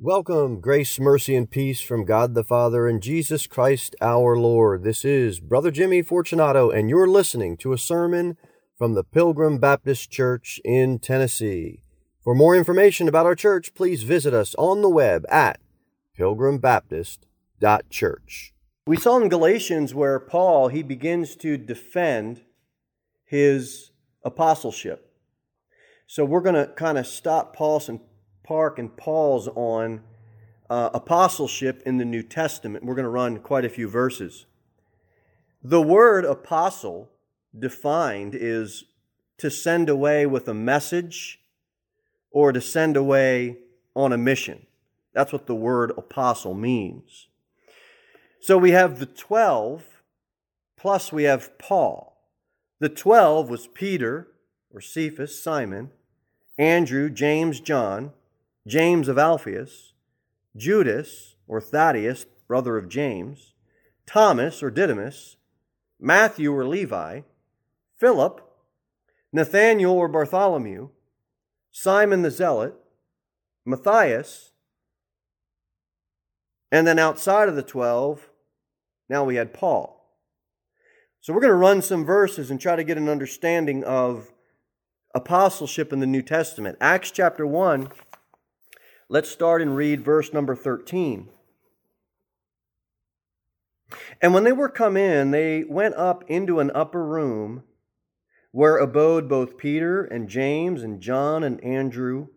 Welcome, grace, mercy, and peace from God the Father and Jesus Christ our Lord. This is Brother Jimmy Fortunato, and you're listening to a sermon from the Pilgrim Baptist Church in Tennessee. For more information about our church, please visit us on the web at pilgrimbaptist.church. We saw in Galatians where Paul he begins to defend his apostleship. So we're going to kind of stop Paul's and park and pause on uh, apostleship in the New Testament. We're going to run quite a few verses. The word apostle defined is to send away with a message or to send away on a mission. That's what the word apostle means. So we have the 12, plus we have Paul. The 12 was Peter, or Cephas, Simon, Andrew, James, John, James of Alphaeus, Judas, or Thaddeus, brother of James, Thomas, or Didymus, Matthew, or Levi, Philip, Nathanael, or Bartholomew, Simon the Zealot, Matthias, and then outside of the 12, now we had Paul. So we're going to run some verses and try to get an understanding of apostleship in the New Testament. Acts chapter 1 Let's start and read verse number 13. And when they were come in, they went up into an upper room where abode both Peter and James and John and Andrew,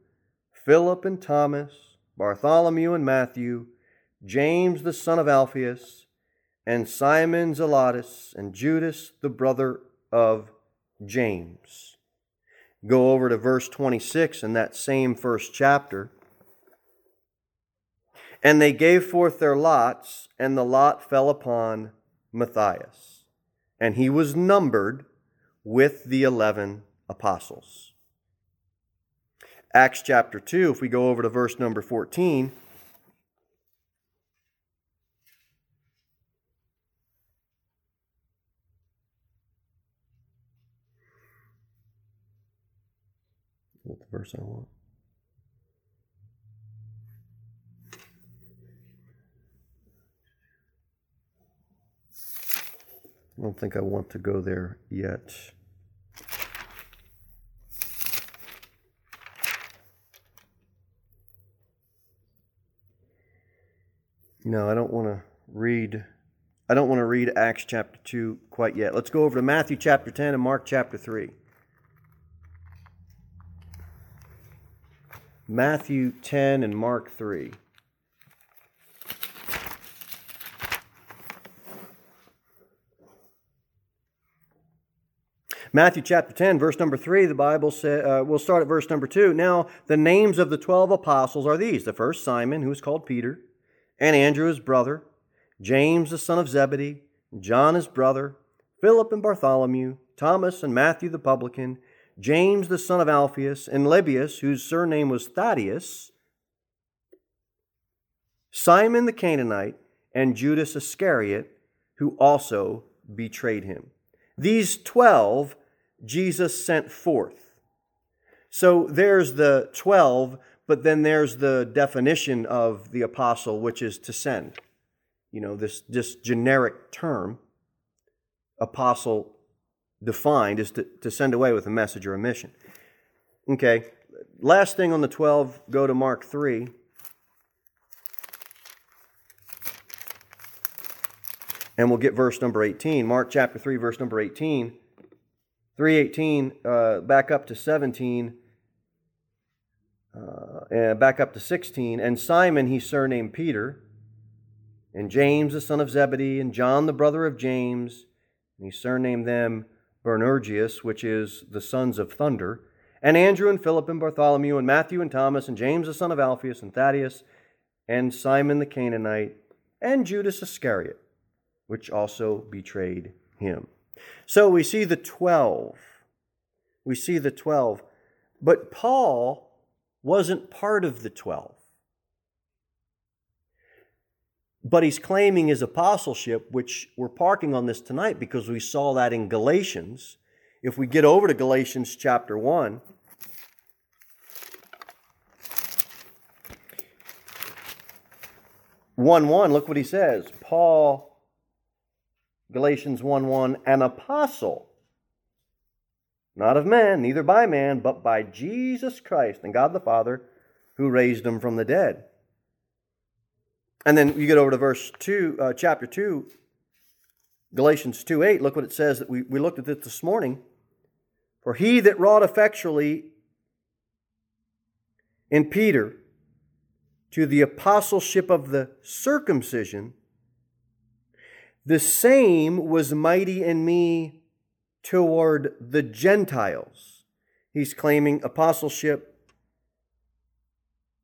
Philip and Thomas, Bartholomew and Matthew, James the son of Alphaeus, and Simon Zelotes, and Judas the brother of James. Go over to verse 26 in that same first chapter. And they gave forth their lots, and the lot fell upon Matthias. And he was numbered with the eleven apostles. Acts chapter 2, if we go over to verse number 14. That's the verse I want. I don't think I want to go there yet. No, I don't want to read I don't want to read Acts chapter 2 quite yet. Let's go over to Matthew chapter 10 and Mark chapter 3. Matthew 10 and Mark 3. Matthew chapter 10, verse number 3, the Bible says, uh, we'll start at verse number 2. Now, the names of the 12 apostles are these the first, Simon, who is called Peter, and Andrew, his brother, James, the son of Zebedee, John, his brother, Philip and Bartholomew, Thomas and Matthew the publican, James, the son of Alphaeus, and Lebbaeus, whose surname was Thaddeus, Simon the Canaanite, and Judas Iscariot, who also betrayed him. These 12 Jesus sent forth. So there's the 12, but then there's the definition of the apostle, which is to send. You know, this, this generic term, apostle defined, is to, to send away with a message or a mission. Okay, last thing on the 12, go to Mark 3. and we'll get verse number 18 mark chapter 3 verse number 18 318 uh, back up to 17 uh, and back up to 16 and simon he surnamed peter and james the son of zebedee and john the brother of james and he surnamed them boanerges which is the sons of thunder and andrew and philip and bartholomew and matthew and thomas and james the son of alphaeus and thaddeus and simon the canaanite and judas iscariot which also betrayed him. So we see the 12. We see the 12. But Paul wasn't part of the 12. But he's claiming his apostleship, which we're parking on this tonight because we saw that in Galatians. If we get over to Galatians chapter 1, 1 1, look what he says. Paul, Galatians 1 1, an apostle, not of man, neither by man, but by Jesus Christ and God the Father, who raised him from the dead. And then you get over to verse 2, uh, chapter 2, Galatians 2 8. Look what it says that we, we looked at this this morning. For he that wrought effectually in Peter to the apostleship of the circumcision, the same was mighty in me toward the Gentiles. He's claiming apostleship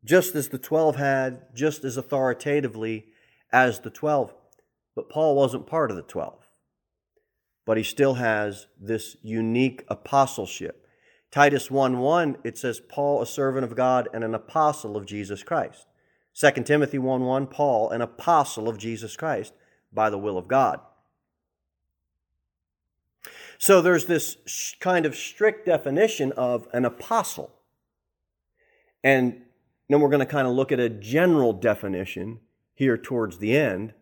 just as the 12 had, just as authoritatively as the 12. But Paul wasn't part of the 12. But he still has this unique apostleship. Titus 1 1, it says, Paul, a servant of God and an apostle of Jesus Christ. 2 Timothy 1 1, Paul, an apostle of Jesus Christ by the will of God. So there's this kind of strict definition of an apostle. And then we're going to kind of look at a general definition here towards the end,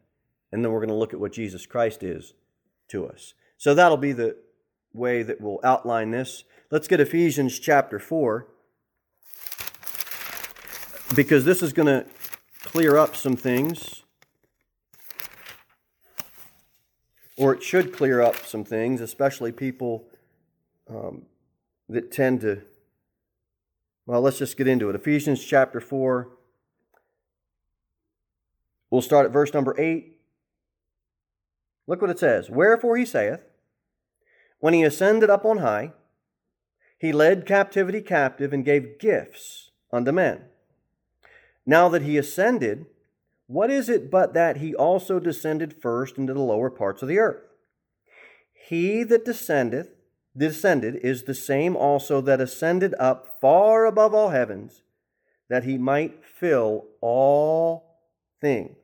and then we're going to look at what Jesus Christ is to us. So that'll be the way that we'll outline this. Let's get Ephesians chapter 4, because this is going to clear up some things, or it should clear up some things, especially people um, that tend to well, let's just get into it. Ephesians chapter 4. We'll start at verse number 8. Look what it says Wherefore he saith, When he ascended up on high, he led captivity captive and gave gifts unto men. Now that he ascended, what is it but that he also descended first into the lower parts of the earth? He that descendeth descended is the same also that ascended up far above all heavens, that he might fill all things.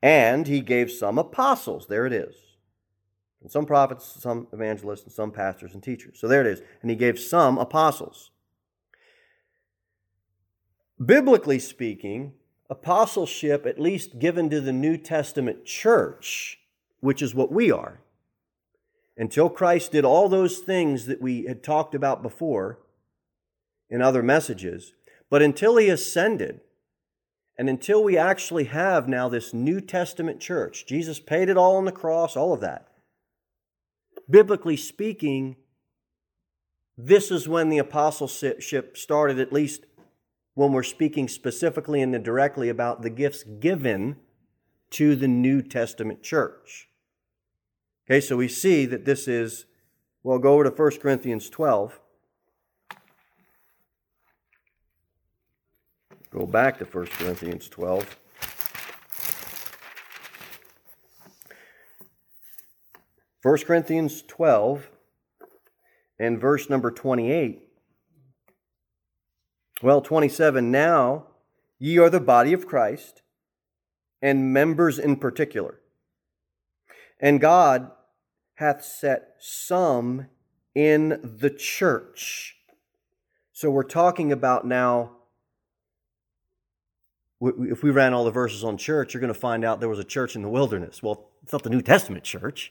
And he gave some apostles, there it is, and some prophets, some evangelists, and some pastors and teachers. So there it is. And he gave some apostles. Biblically speaking, apostleship, at least given to the New Testament church, which is what we are, until Christ did all those things that we had talked about before in other messages, but until he ascended, and until we actually have now this New Testament church, Jesus paid it all on the cross, all of that. Biblically speaking, this is when the apostleship started, at least when we're speaking specifically and directly about the gifts given to the New Testament church. Okay, so we see that this is, well, go over to 1 Corinthians 12. Go back to 1 Corinthians 12. First Corinthians 12 and verse number 28. Well, 27. Now ye are the body of Christ and members in particular. And God hath set some in the church. So we're talking about now. If we ran all the verses on church, you're going to find out there was a church in the wilderness. Well, it's not the New Testament church.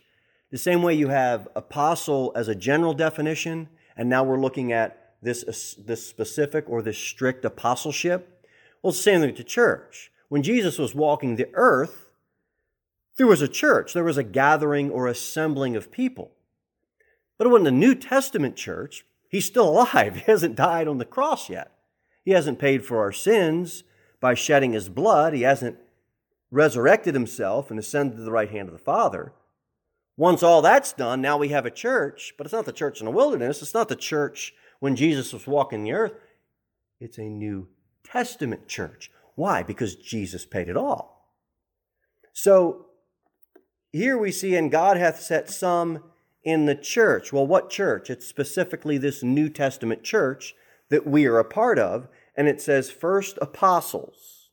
The same way you have apostle as a general definition, and now we're looking at this, this specific or this strict apostleship. Well, it's the same thing to church. When Jesus was walking the earth, there was a church, there was a gathering or assembling of people. But wasn't a New Testament church. He's still alive. He hasn't died on the cross yet. He hasn't paid for our sins by shedding his blood. He hasn't resurrected himself and ascended to the right hand of the Father. Once all that's done, now we have a church, but it's not the church in the wilderness. It's not the church when Jesus was walking the earth. It's a New Testament church. Why? Because Jesus paid it all. So here we see, and God hath set some in the church. Well, what church? It's specifically this New Testament church that we are a part of. And it says first apostles.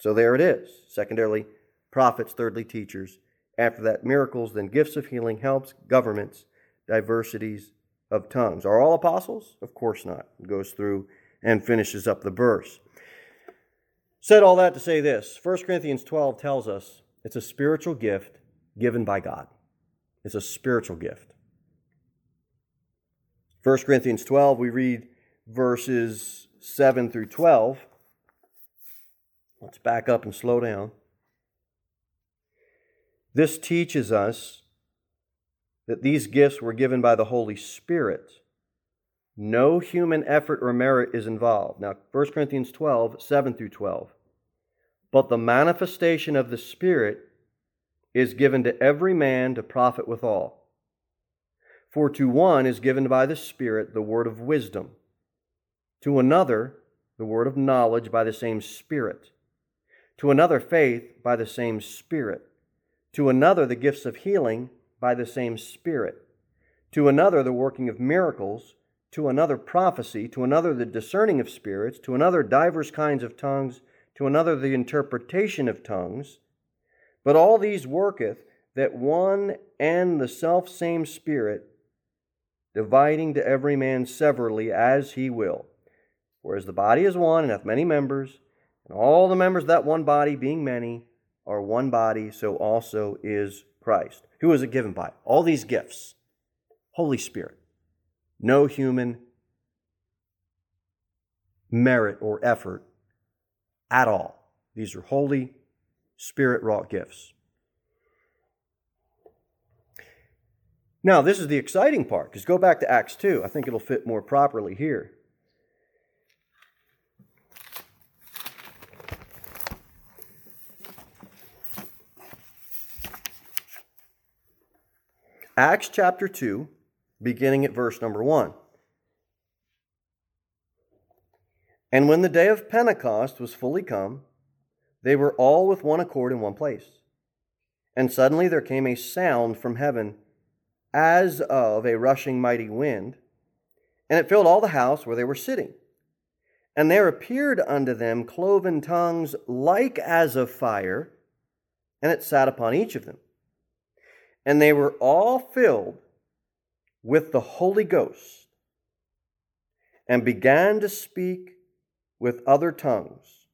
So there it is. Secondarily, prophets. Thirdly, teachers. After that, miracles, then gifts of healing, helps, governments, diversities of tongues. Are all apostles? Of course not. It goes through and finishes up the verse. Said all that to say this 1 Corinthians 12 tells us it's a spiritual gift given by God. It's a spiritual gift. 1 Corinthians 12, we read verses 7 through 12. Let's back up and slow down. This teaches us that these gifts were given by the Holy Spirit. No human effort or merit is involved. Now, 1 Corinthians 12, 7 through 12. But the manifestation of the Spirit is given to every man to profit withal. For to one is given by the Spirit the word of wisdom, to another the word of knowledge by the same Spirit, to another faith by the same Spirit, to another the gifts of healing by the same Spirit, to another the working of miracles, to another prophecy, to another the discerning of spirits, to another divers kinds of tongues, to another the interpretation of tongues. But all these worketh that one and the self same Spirit dividing to every man severally as he will. Whereas the body is one and hath many members, and all the members of that one body, being many, are one body, so also is Christ. Who is it given by? All these gifts. Holy Spirit. No human merit or effort at all. These are Holy Spirit wrought gifts. Now, this is the exciting part, because go back to Acts 2. I think it'll fit more properly here. Acts chapter 2, beginning at verse number 1. And when the day of Pentecost was fully come, they were all with one accord in one place. And suddenly there came a sound from heaven as of a rushing mighty wind, and it filled all the house where they were sitting. And there appeared unto them cloven tongues like as of fire, and it sat upon each of them. And they were all filled with the Holy Ghost, and began to speak with other tongues,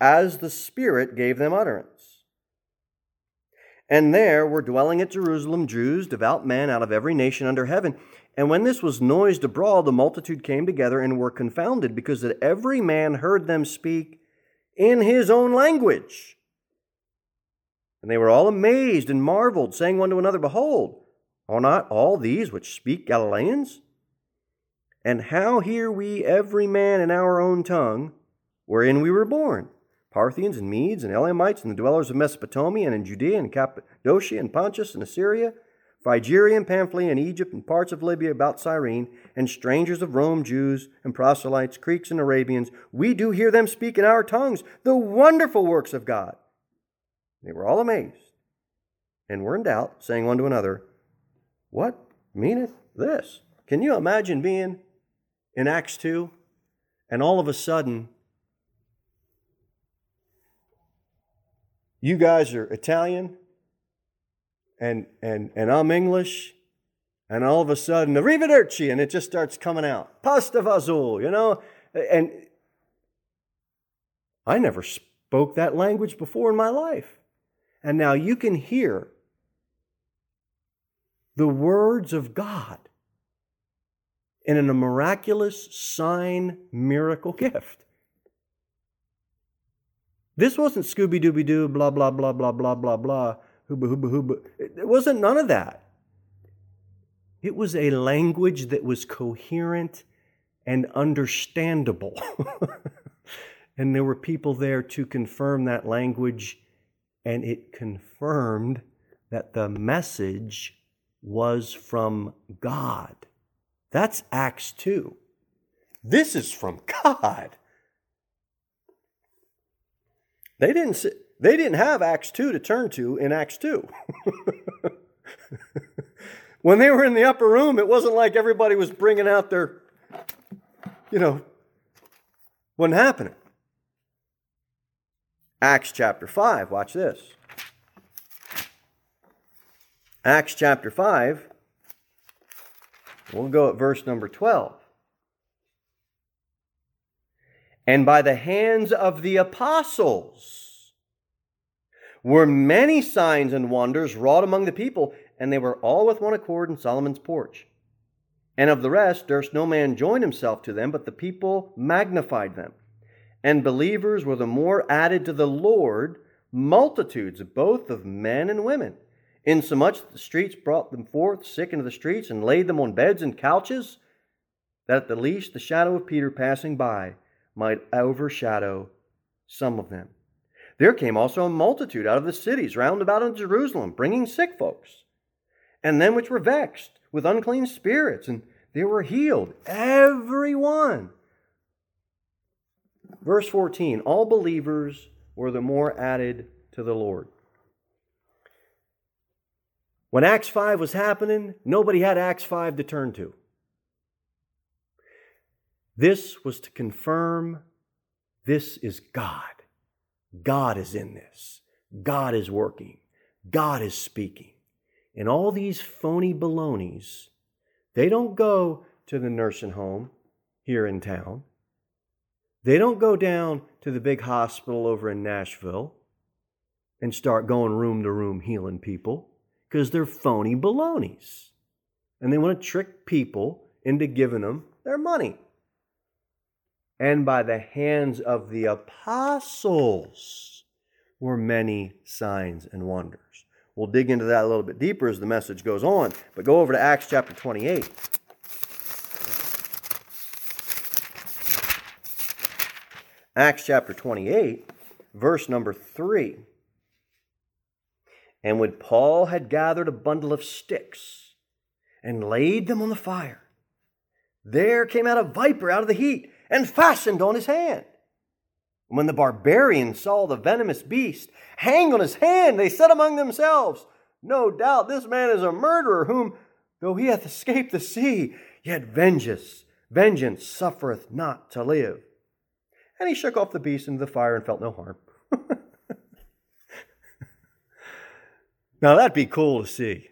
as the Spirit gave them utterance. And there were dwelling at Jerusalem Jews, devout men out of every nation under heaven. And when this was noised abroad, the multitude came together and were confounded, because that every man heard them speak in his own language. And they were all amazed and marveled, saying one to another, Behold, are not all these which speak Galileans? And how hear we every man in our own tongue, wherein we were born? Parthians and Medes and Elamites and the dwellers of Mesopotamia and in Judea and Cappadocia and Pontus and Assyria, Phrygia and Pamphylia and Egypt and parts of Libya about Cyrene, and strangers of Rome, Jews and proselytes, Greeks and Arabians, we do hear them speak in our tongues the wonderful works of God. They were all amazed and were in doubt, saying one to another, What meaneth this? Can you imagine being in Acts 2 and all of a sudden you guys are Italian and and and I'm English, and all of a sudden, arrivederci, and it just starts coming out. Pasta vazul, you know? And I never spoke that language before in my life. And now you can hear the words of God in a miraculous sign miracle gift. This wasn't Scooby Dooby Doo, blah, blah, blah, blah, blah, blah, blah, hooba, hooba, hooba. It wasn't none of that. It was a language that was coherent and understandable. and there were people there to confirm that language, and it confirmed that the message was from God. That's Acts 2. This is from God. They didn't they didn't have Acts 2 to turn to in Acts 2. when they were in the upper room, it wasn't like everybody was bringing out their you know, wasn't happening. Acts chapter 5, watch this. Acts chapter 5, we'll go at verse number 12. and by the hands of the apostles were many signs and wonders wrought among the people, and they were all with one accord in Solomon's porch. And of the rest durst no man join himself to them, but the people magnified them. And believers were the more added to the Lord, multitudes both of men and women, insomuch that the streets brought them forth sick into the streets, and laid them on beds and couches, that at the least the shadow of Peter passing by might overshadow some of them. There came also a multitude out of the cities round about in Jerusalem, bringing sick folks, and them which were vexed with unclean spirits, and they were healed, every one. Verse 14 All believers were the more added to the Lord. When Acts 5 was happening, nobody had Acts 5 to turn to. This was to confirm this is God. God is in this. God is working. God is speaking. And all these phony balonies, they don't go to the nursing home here in town. They don't go down to the big hospital over in Nashville and start going room to room healing people because they're phony balonies. And they want to trick people into giving them their money and by the hands of the apostles were many signs and wonders. We'll dig into that a little bit deeper as the message goes on, but go over to Acts chapter 28. Acts chapter 28, verse number 3. And when Paul had gathered a bundle of sticks and laid them on the fire, there came out a viper out of the heat and fastened on his hand. When the barbarians saw the venomous beast hang on his hand, they said among themselves, No doubt this man is a murderer, whom, though he hath escaped the sea, yet vengeance, vengeance suffereth not to live. And he shook off the beast into the fire and felt no harm. now that'd be cool to see.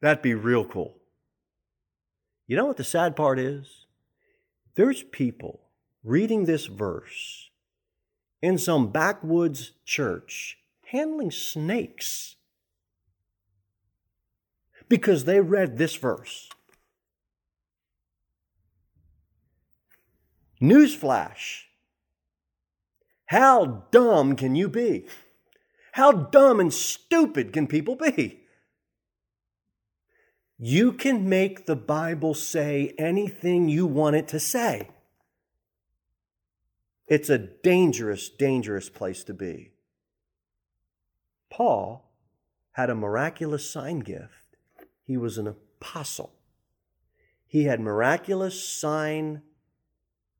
That'd be real cool. You know what the sad part is? There's people reading this verse in some backwoods church handling snakes because they read this verse. Newsflash. How dumb can you be? How dumb and stupid can people be? You can make the Bible say anything you want it to say. It's a dangerous, dangerous place to be. Paul had a miraculous sign gift. He was an apostle. He had miraculous sign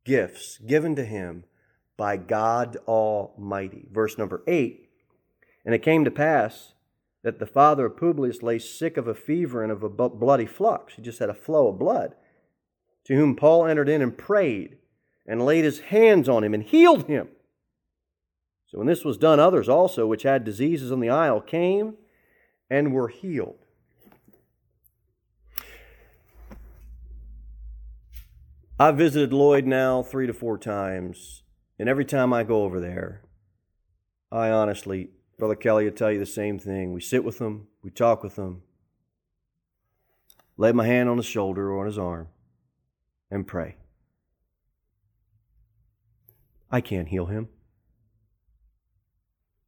gifts given to him by God Almighty. Verse number 8 And it came to pass that the father of Publius lay sick of a fever and of a bloody flux. He just had a flow of blood. To whom Paul entered in and prayed and laid his hands on him and healed him. So when this was done, others also, which had diseases on the isle, came and were healed. I've visited Lloyd now three to four times, and every time I go over there, I honestly Brother Kelly will tell you the same thing. We sit with them, we talk with them, lay my hand on his shoulder or on his arm, and pray. I can't heal him.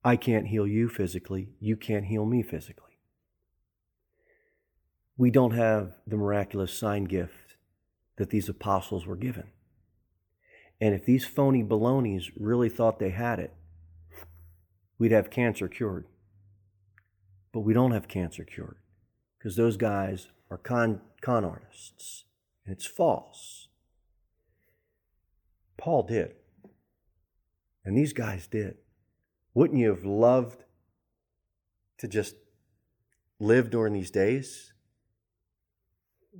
I can't heal you physically. You can't heal me physically. We don't have the miraculous sign gift that these apostles were given. And if these phony balonies really thought they had it, we'd have cancer cured. But we don't have cancer cured because those guys are con, con artists and it's false. Paul did. And these guys did. Wouldn't you have loved to just live during these days?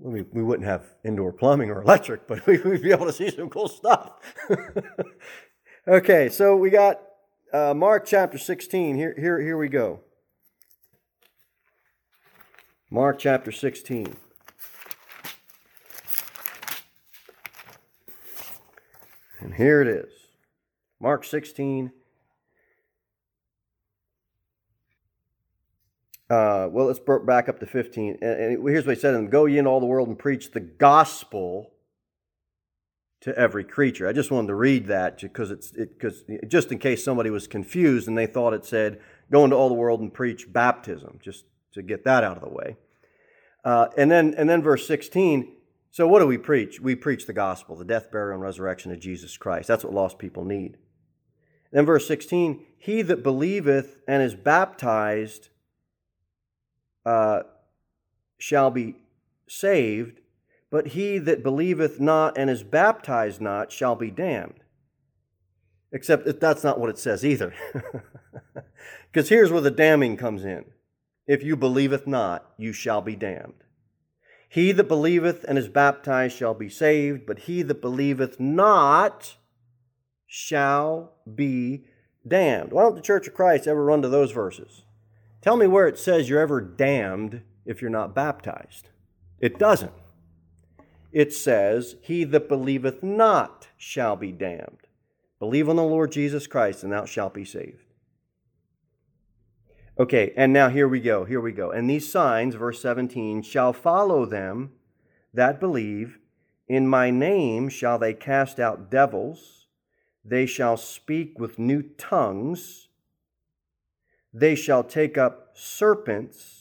We, we wouldn't have indoor plumbing or electric, but we, would be able to see some cool stuff. okay, so we got uh, Mark chapter 16. Here, here, here we go. Mark chapter 16. And here it is Mark 16. Uh, well, let's back up to 15. And here's what he said to them Go ye into all the world and preach the gospel to every creature. I just wanted to read that because it's because it, just in case somebody was confused and they thought it said go into all the world and preach baptism, just to get that out of the way. Uh, and then and then verse 16. So what do we preach? We preach the gospel, the death, burial, and resurrection of Jesus Christ. That's what lost people need. Then verse 16, he that believeth and is baptized uh, shall be saved, but he that believeth not and is baptized not shall be damned. Except that that's not what it says either. Because here's where the damning comes in. If you believeth not, you shall be damned. He that believeth and is baptized shall be saved, but he that believeth not shall be damned. Why don't the Church of Christ ever run to those verses? Tell me where it says you're ever damned if you're not baptized. It doesn't it says, He that believeth not shall be damned. Believe on the Lord Jesus Christ, and thou shalt be saved. Okay, and now here we go. Here we go. And these signs, verse 17, shall follow them that believe. In my name shall they cast out devils. They shall speak with new tongues. They shall take up serpents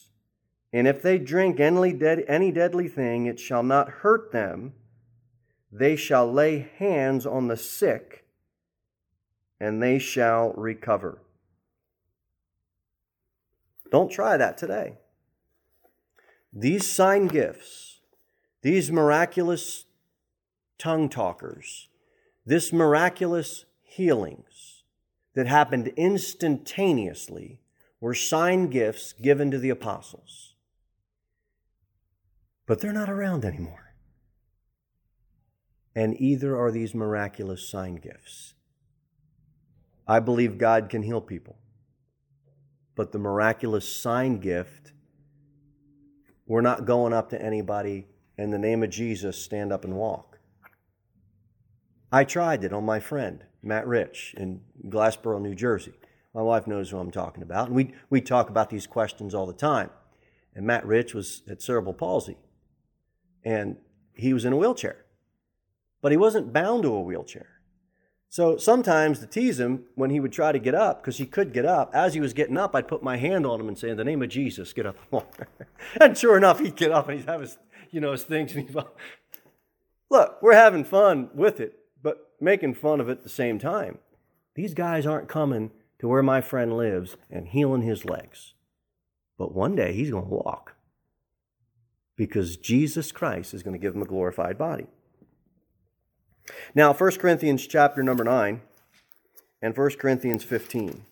and if they drink any, dead, any deadly thing, it shall not hurt them. They shall lay hands on the sick, and they shall recover. Don't try that today. These sign gifts, these miraculous tongue talkers, this miraculous healings that happened instantaneously were sign gifts given to the apostles but they're not around anymore. And either are these miraculous sign gifts. I believe God can heal people, but the miraculous sign gift, we're not going up to anybody in the name of Jesus, stand up and walk. I tried it on my friend, Matt Rich, in Glassboro, New Jersey. My wife knows who I'm talking about. And we, we talk about these questions all the time. And Matt Rich was at cerebral palsy and he was in a wheelchair. But he wasn't bound to a wheelchair. So sometimes to tease him when he would try to get up, because he could get up, as he was getting up, I'd put my hand on him and say, In the name of Jesus, get up and walk. and sure enough, he'd get up and he'd have his, you know, his things. And he'd, Look, we're having fun with it, making fun of it at the same time. These guys aren't coming to where my friend lives and healing his legs. But one day he's going to walk because Jesus Christ is going to give him a glorified body. Now, 1 Corinthians chapter number 9 and 1 Corinthians 15.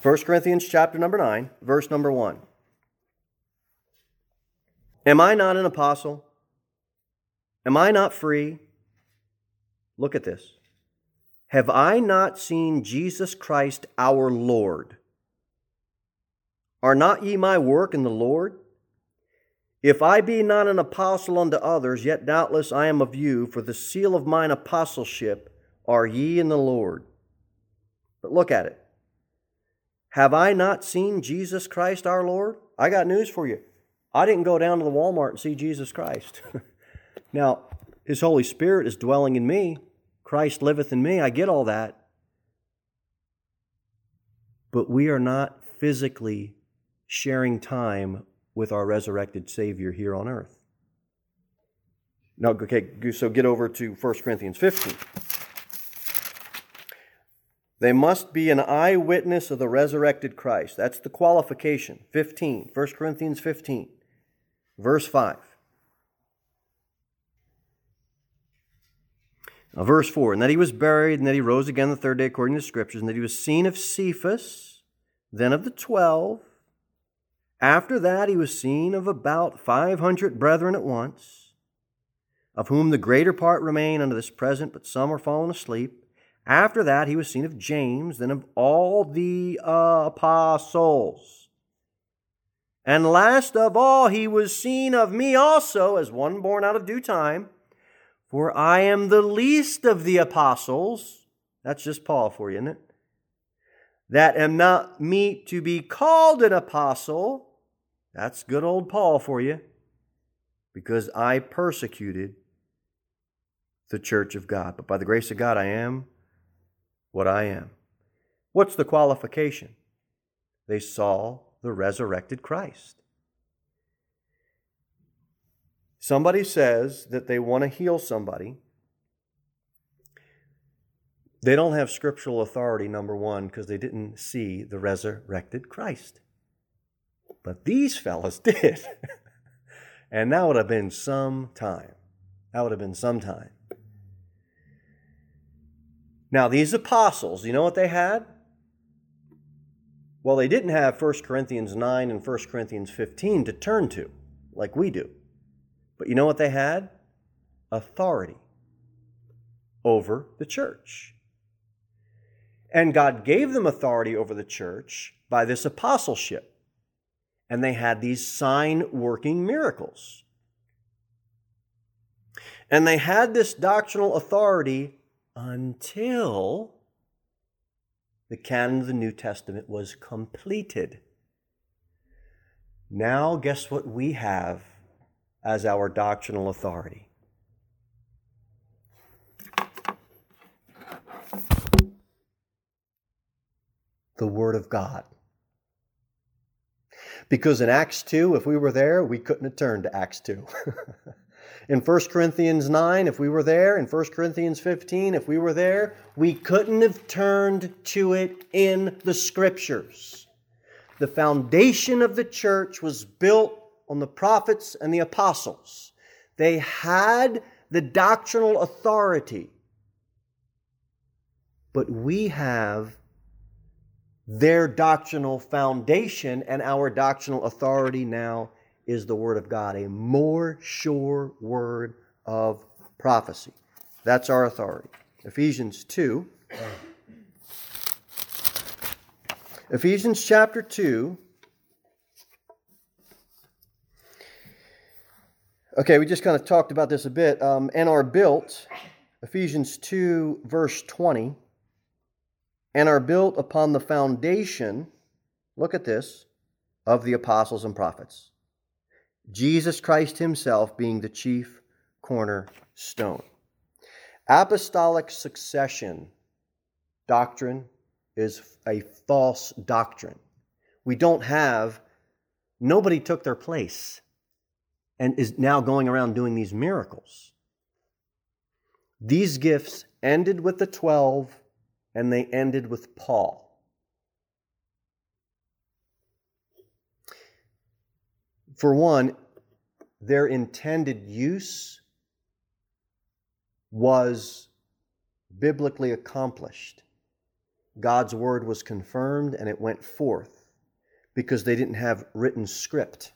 First Corinthians chapter number 9, verse number 1. Am I not an apostle? Am I not free? Look at this. Have I not seen Jesus Christ our Lord? Are not ye my work in the Lord? If I be not an apostle unto others, yet doubtless I am of you, for the seal of mine apostleship are ye in the Lord. But look at it. Have I not seen Jesus Christ our Lord? I got news for you. I didn't go down to the Walmart and see Jesus Christ. now, His Holy Spirit is dwelling in me. Christ liveth in me. I get all that. But we are not physically sharing time with our resurrected Savior here on earth. Now, okay, so get over to 1 Corinthians 15. They must be an eyewitness of the resurrected Christ. That's the qualification. 15, 1 Corinthians 15, verse 5. Now, verse 4 And that he was buried, and that he rose again the third day according to the Scriptures, and that he was seen of Cephas, then of the twelve. After that, he was seen of about 500 brethren at once, of whom the greater part remain unto this present, but some are fallen asleep. After that, he was seen of James, then of all the uh, apostles. And last of all, he was seen of me also as one born out of due time. For I am the least of the apostles. That's just Paul for you, isn't it? That am not meet to be called an apostle. That's good old Paul for you. Because I persecuted the church of God. But by the grace of God, I am what I am. What's the qualification? They saw the resurrected Christ. Somebody says that they want to heal somebody. They don't have scriptural authority, number one, because they didn't see the resurrected Christ. But these fellas did. and that would have been some time. That would have been some time. Now, these apostles, you know what they had? Well, they didn't have 1 Corinthians 9 and 1 Corinthians 15 to turn to, like we do. But you know what they had? Authority over the church. And God gave them authority over the church by this apostleship. And they had these sign working miracles. And they had this doctrinal authority until the canon of the New Testament was completed. Now, guess what we have as our doctrinal authority? The Word of God. Because in Acts 2, if we were there, we couldn't have turned to Acts 2. in 1 Corinthians 9, if we were there, in 1 Corinthians 15, if we were there, we couldn't have turned to it in the scriptures. The foundation of the church was built on the prophets and the apostles. They had the doctrinal authority. But we have their doctrinal foundation, and our doctrinal authority now is the Word of God, a more sure word of prophecy. That's our authority. Ephesians 2. Ephesians chapter 2. Okay, we just kind of talked about this a bit. Um, and are built, Ephesians 2, verse 20, and are built upon the foundation, look at this, of the apostles and prophets Jesus Christ Himself being the chief cornerstone. Apostolic succession doctrine is a false doctrine. We don't have, nobody took their place and is now going around doing these miracles. These gifts ended with the 12 and they ended with Paul. For one, their intended use was biblically accomplished. God's word was confirmed and it went forth because they didn't have written script.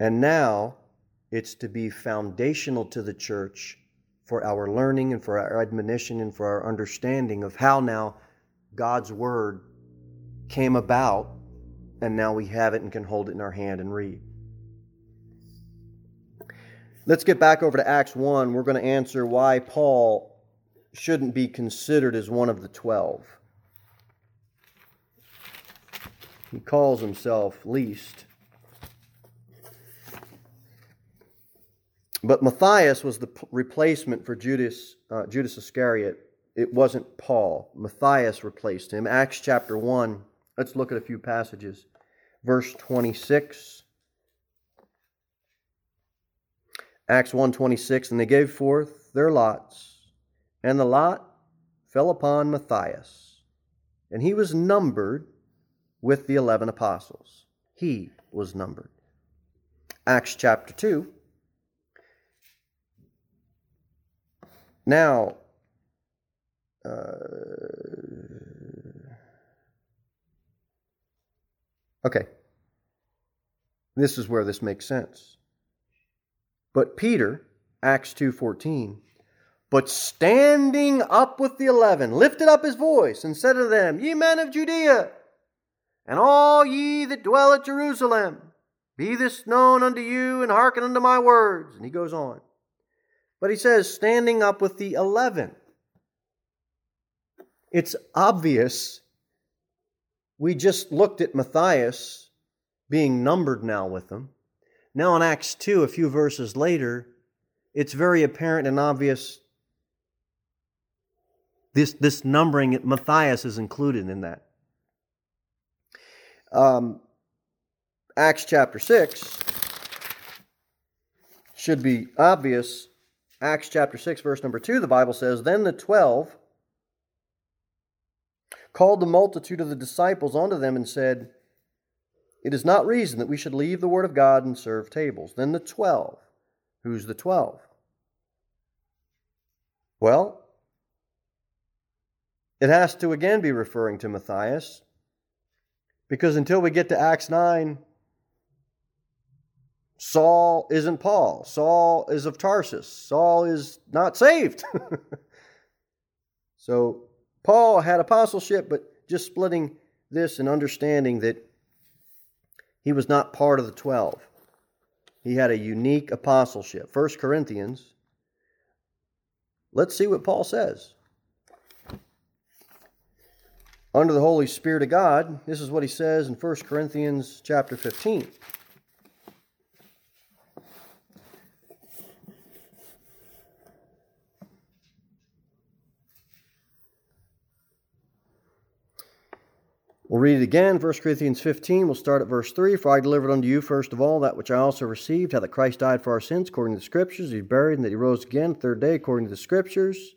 And now it's to be foundational to the church for our learning and for our admonition and for our understanding of how now God's word came about and now we have it and can hold it in our hand and read. Let's get back over to Acts 1. We're going to answer why Paul shouldn't be considered as one of the twelve. He calls himself least. But Matthias was the replacement for Judas, uh, Judas Iscariot. It wasn't Paul. Matthias replaced him. Acts chapter 1. Let's look at a few passages. Verse 26. Acts 1:26 and they gave forth their lots and the lot fell upon Matthias and he was numbered with the 11 apostles he was numbered Acts chapter 2 Now uh, Okay. This is where this makes sense. But Peter, Acts 2:14, but standing up with the eleven, lifted up his voice and said to them, Ye men of Judea, and all ye that dwell at Jerusalem, be this known unto you, and hearken unto my words. And he goes on. But he says, standing up with the eleven. It's obvious. We just looked at Matthias being numbered now with them. Now in Acts 2, a few verses later, it's very apparent and obvious this, this numbering, Matthias is included in that. Um, Acts chapter 6 should be obvious. Acts chapter 6, verse number 2, the Bible says, Then the twelve called the multitude of the disciples unto them and said, It is not reason that we should leave the word of God and serve tables. Then the twelve. Who's the twelve? Well, it has to again be referring to Matthias, because until we get to Acts 9, Saul isn't Paul. Saul is of Tarsus. Saul is not saved. so Paul had apostleship, but just splitting this and understanding that he was not part of the 12. He had a unique apostleship. 1 Corinthians. Let's see what Paul says under the Holy Spirit of God. This is what he says in 1 Corinthians chapter 15. We'll read it again, 1 Corinthians 15. We'll start at verse 3. For I delivered unto you first of all that which I also received, how that Christ died for our sins according to the Scriptures, he was buried, and that he rose again the third day according to the Scriptures,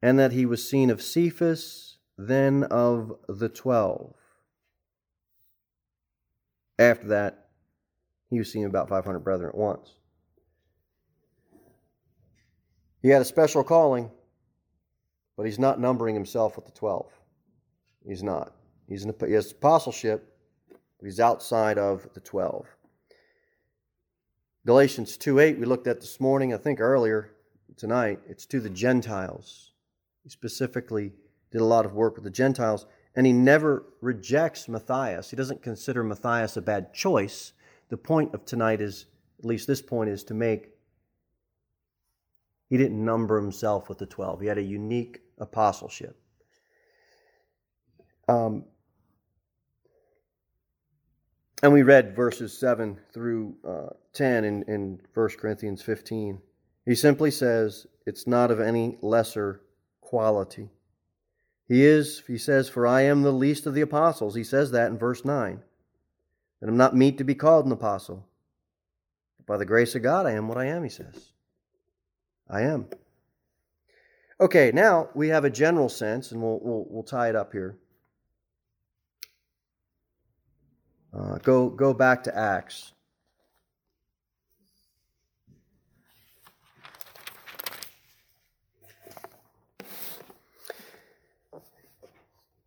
and that he was seen of Cephas, then of the twelve. After that, he was seen about 500 brethren at once. He had a special calling, but he's not numbering himself with the 12. He's not. He's he has apostleship, but he's outside of the 12. Galatians 2.8 we looked at this morning, I think earlier tonight. It's to the Gentiles. He specifically did a lot of work with the Gentiles, and he never rejects Matthias. He doesn't consider Matthias a bad choice. The point of tonight is, at least this point, is to make he didn't number himself with the 12. He had a unique apostleship. Um, and we read verses 7 through uh, 10 in, in 1 Corinthians 15. He simply says, It's not of any lesser quality. He is, he says, For I am the least of the apostles. He says that in verse 9. That I'm not meet to be called an apostle. But by the grace of God, I am what I am, he says. I am. Okay, now we have a general sense, and we'll, we'll, we'll tie it up here. Uh, go, go back to Acts.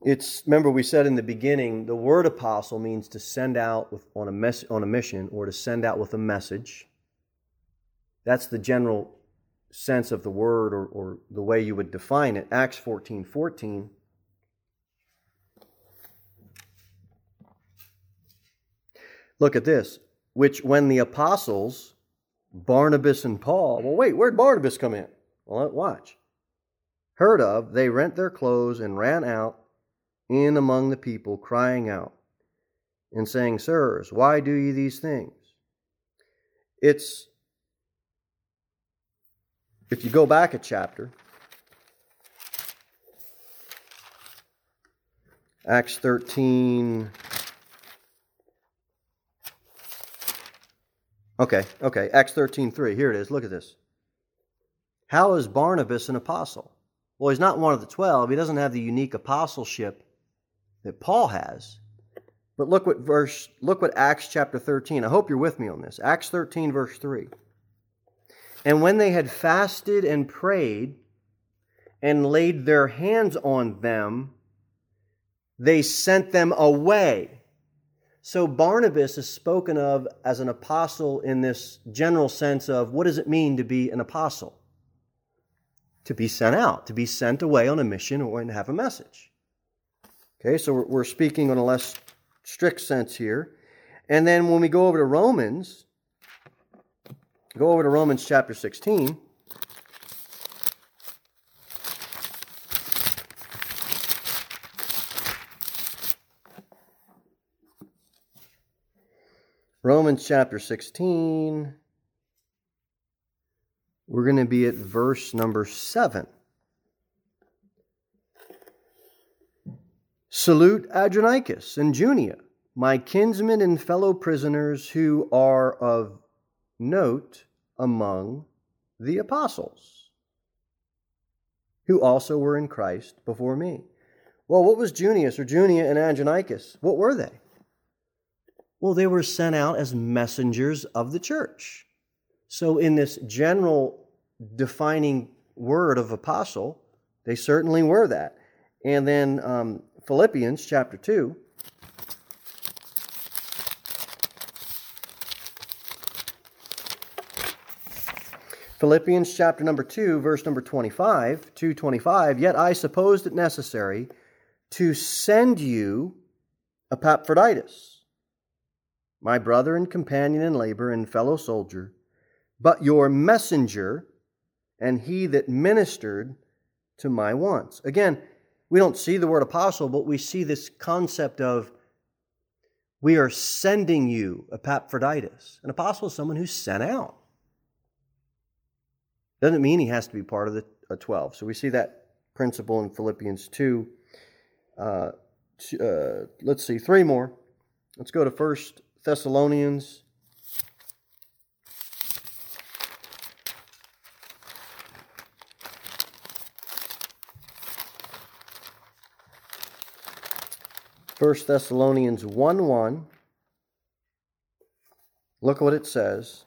It's remember we said in the beginning the word apostle means to send out with, on a mess, on a mission or to send out with a message. That's the general sense of the word or, or the way you would define it. Acts 14 14. Look at this. Which when the apostles, Barnabas and Paul, well, wait, where'd Barnabas come in? Well, watch. Heard of, they rent their clothes and ran out in among the people, crying out and saying, Sirs, why do ye these things? It's, if you go back a chapter, Acts 13. Okay, okay, Acts 13 3. Here it is. Look at this. How is Barnabas an apostle? Well, he's not one of the twelve. He doesn't have the unique apostleship that Paul has. But look what verse look what Acts chapter 13. I hope you're with me on this. Acts 13 verse 3. And when they had fasted and prayed and laid their hands on them, they sent them away. So Barnabas is spoken of as an apostle in this general sense of what does it mean to be an apostle? To be sent out, to be sent away on a mission or to have a message. Okay, so we're, speaking in a less strict sense here. And then when we go over to Romans, go over to Romans chapter 16. Romans chapter 16. We're going to be at verse number 7. Salute Andronicus and Junia, my kinsmen and fellow prisoners who are of note among the apostles, who also were in Christ before me. Well, what was Junius or Junia and Andronicus? What were they? Well, they were sent out as messengers of the church. So, in this general defining word of apostle, they certainly were that. And then um, Philippians chapter 2. Philippians chapter number 2, verse number 25, 225. Yet I supposed it necessary to send you Epaphroditus my brother and companion in labor and fellow soldier, but your messenger and he that ministered to my wants. Again, we don't see the word apostle, but we see this concept of we are sending you Epaphroditus. An apostle is someone who's sent out. Doesn't mean he has to be part of the 12. So we see that principle in Philippians 2. Uh, uh, let's see, three more. Let's go to First Thessalonians. First Thessalonians 1 1. Look what it says.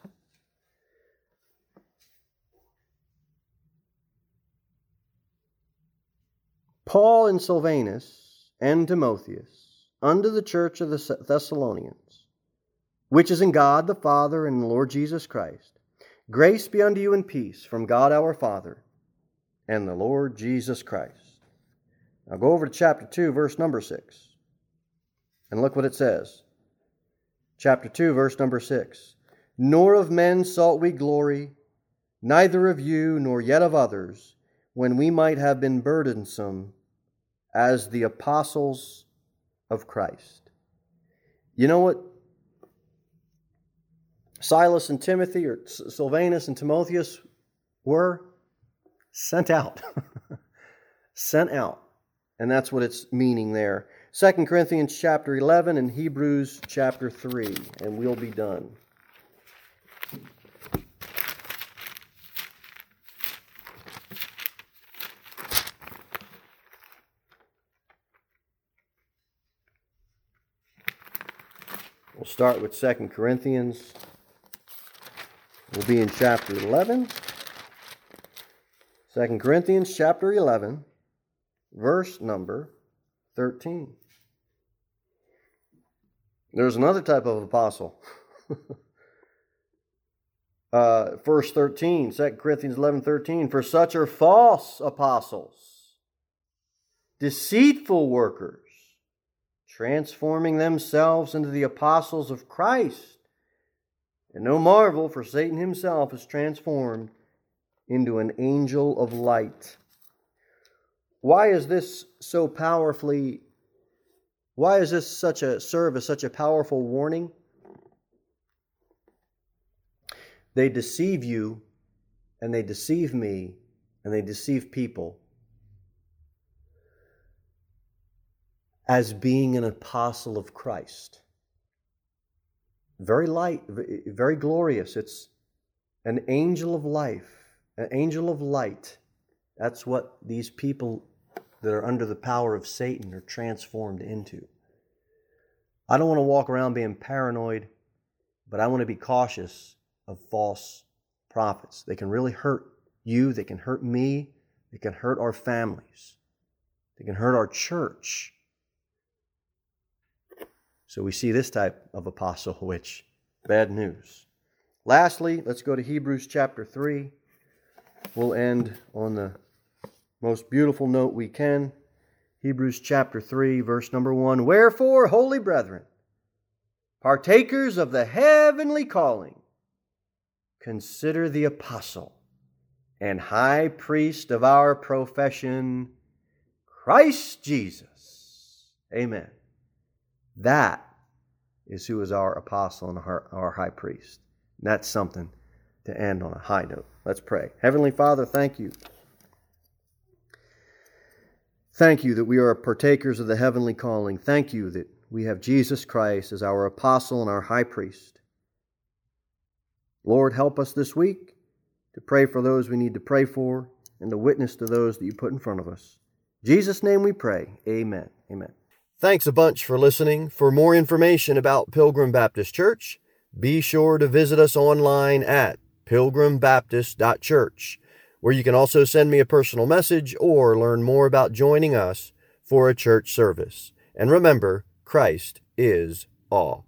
Paul and Silvanus and Timotheus unto the church of the Thessalonians which is in God the Father and the Lord Jesus Christ. Grace be unto you and peace from God our Father and the Lord Jesus Christ. Now go over to chapter 2, verse number 6. And look what it says. Chapter 2, verse number 6. Nor of men sought we glory, neither of you, nor yet of others, when we might have been burdensome as the apostles of Christ. You know what Silas and Timothy, or Silvanus and Timotheus, were sent out. sent out. And that's what it's meaning there. 2 Corinthians chapter 11 and Hebrews chapter 3, and we'll be done. We'll start with 2 Corinthians We'll be in chapter 11. 2 Corinthians chapter 11, verse number 13. There's another type of apostle. uh, verse 13, 2 Corinthians 11, 13. For such are false apostles, deceitful workers, transforming themselves into the apostles of Christ. And no marvel, for Satan himself is transformed into an angel of light. Why is this so powerfully, why is this such a service, such a powerful warning? They deceive you, and they deceive me, and they deceive people as being an apostle of Christ very light, very glorious. It's an angel of life, an angel of light. That's what these people that are under the power of Satan are transformed into. I don't want to walk around being paranoid, but I want to be cautious of false prophets. They can really hurt you, they can hurt me, they can hurt our families, they can hurt our church. So we see this type of apostle, which bad news. Lastly, let's go to Hebrews chapter 3. We'll end on the most beautiful note we can. Hebrews chapter 3, verse number 1 Wherefore, holy brethren, partakers of the heavenly calling, consider the apostle and high priest of our profession, Christ Jesus. Amen. That is who is our apostle and our, our high priest. And that's something to end on a high note. Let's pray. Heavenly Father, thank you. Thank you that we are partakers of the heavenly calling. Thank you that we have Jesus Christ as our apostle and our high priest. Lord, help us this week to pray for those we need to pray for and to witness to those that you put in front of us. In Jesus' name we pray. Amen. Amen. Thanks a bunch for listening. For more information about Pilgrim Baptist Church, be sure to visit us online at pilgrimbaptist.church, where you can also send me a personal message or learn more about joining us for a church service. And remember, Christ is all.